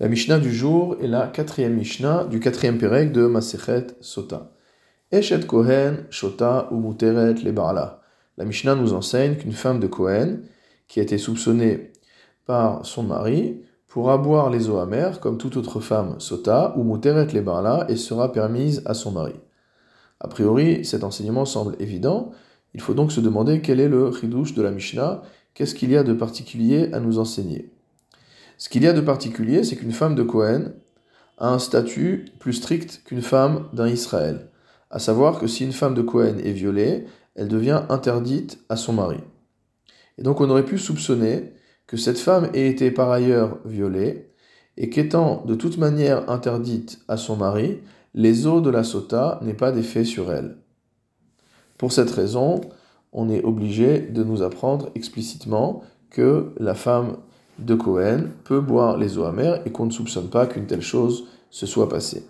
La Mishnah du jour est la quatrième Mishnah du quatrième Pérec de Masechet Sota. Eshet Kohen, Shota ou Muteret le La Mishnah nous enseigne qu'une femme de Kohen, qui a été soupçonnée par son mari, pourra boire les eaux amères comme toute autre femme Sota ou Muteret le et sera permise à son mari. A priori, cet enseignement semble évident. Il faut donc se demander quel est le chidouche de la Mishnah, qu'est-ce qu'il y a de particulier à nous enseigner? Ce qu'il y a de particulier, c'est qu'une femme de Cohen a un statut plus strict qu'une femme d'un Israël. À savoir que si une femme de Cohen est violée, elle devient interdite à son mari. Et donc on aurait pu soupçonner que cette femme ait été par ailleurs violée et qu'étant de toute manière interdite à son mari, les eaux de la sota n'aient pas d'effet sur elle. Pour cette raison, on est obligé de nous apprendre explicitement que la femme de Cohen peut boire les eaux amères et qu'on ne soupçonne pas qu'une telle chose se soit passée.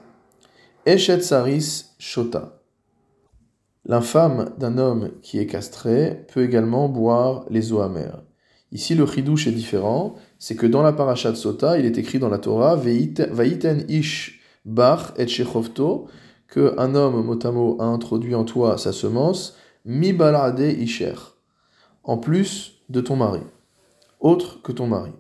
Eshet Saris Shota. L'infâme d'un homme qui est castré peut également boire les eaux amères. Ici, le chidouche est différent, c'est que dans la parashat Sota, il est écrit dans la Torah Vaiten ish bach et shechovto que un homme motamo a introduit en toi sa semence mi balade isher en plus de ton mari autre que ton mari.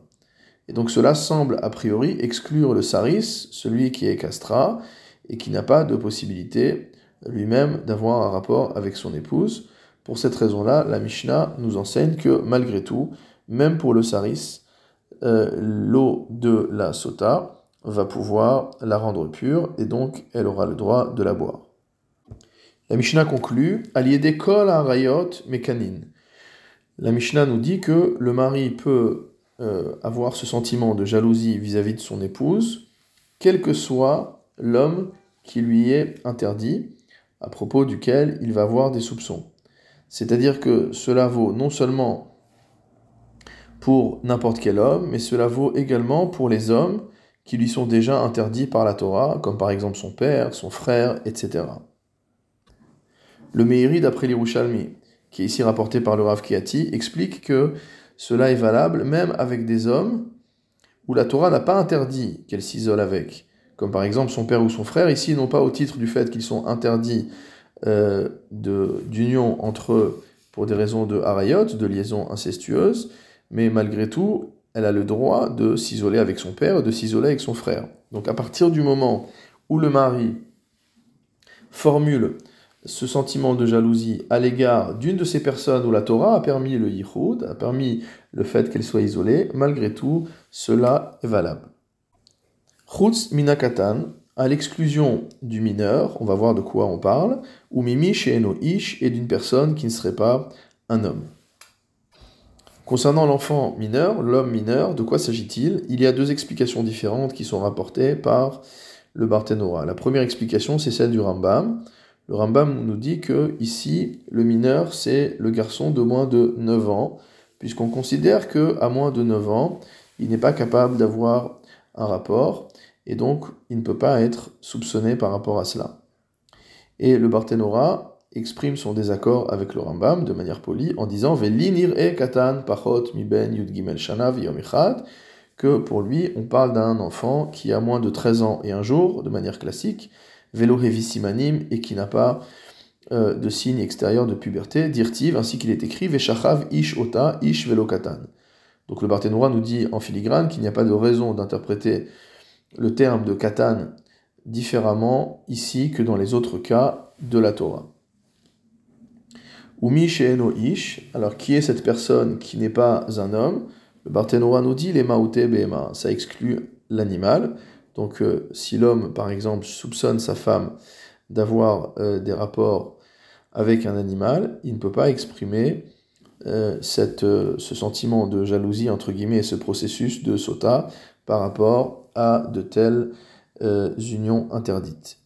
Et donc cela semble a priori exclure le saris, celui qui est castra, et qui n'a pas de possibilité lui-même d'avoir un rapport avec son épouse. Pour cette raison-là, la Mishnah nous enseigne que malgré tout, même pour le saris, euh, l'eau de la sota va pouvoir la rendre pure et donc elle aura le droit de la boire. La Mishnah conclut des kol rayot mécanine la Mishnah nous dit que le mari peut euh, avoir ce sentiment de jalousie vis-à-vis de son épouse, quel que soit l'homme qui lui est interdit, à propos duquel il va avoir des soupçons. C'est-à-dire que cela vaut non seulement pour n'importe quel homme, mais cela vaut également pour les hommes qui lui sont déjà interdits par la Torah, comme par exemple son père, son frère, etc. Le Meiri, d'après l'Irushalmi, qui est ici rapporté par le Rav Kiati, explique que cela est valable même avec des hommes où la Torah n'a pas interdit qu'elle s'isole avec, comme par exemple son père ou son frère, ici non pas au titre du fait qu'ils sont interdits euh, d'union entre eux pour des raisons de harayot, de liaison incestueuse, mais malgré tout, elle a le droit de s'isoler avec son père, de s'isoler avec son frère. Donc à partir du moment où le mari formule ce sentiment de jalousie à l'égard d'une de ces personnes où la Torah a permis le yichud, a permis le fait qu'elle soit isolée, malgré tout, cela est valable. Chutz minakatan, à l'exclusion du mineur, on va voir de quoi on parle, ou mimi chez ish et d'une personne qui ne serait pas un homme. Concernant l'enfant mineur, l'homme mineur, de quoi s'agit-il? Il y a deux explications différentes qui sont rapportées par le Barthénora. La première explication, c'est celle du Rambam, le Rambam nous dit que ici, le mineur, c'est le garçon de moins de 9 ans, puisqu'on considère que à moins de 9 ans, il n'est pas capable d'avoir un rapport, et donc il ne peut pas être soupçonné par rapport à cela. Et le Barthénora exprime son désaccord avec le Rambam de manière polie en disant Velinir e katan pachot mi ben yud gimel shana que pour lui, on parle d'un enfant qui a moins de 13 ans et un jour, de manière classique, vélo et qui n'a pas euh, de signe extérieur de puberté, dirtiv, ainsi qu'il est écrit Veshachav ish ota ish velokatan. Donc le Barthénois nous dit en filigrane qu'il n'y a pas de raison d'interpréter le terme de katan différemment ici que dans les autres cas de la Torah. Umi she'eno ish, alors qui est cette personne qui n'est pas un homme? Le Barthénois nous dit les maute bema, ça exclut l'animal. Donc euh, si l'homme, par exemple, soupçonne sa femme d'avoir euh, des rapports avec un animal, il ne peut pas exprimer euh, ce sentiment de jalousie, entre guillemets, et ce processus de sota par rapport à de telles unions interdites.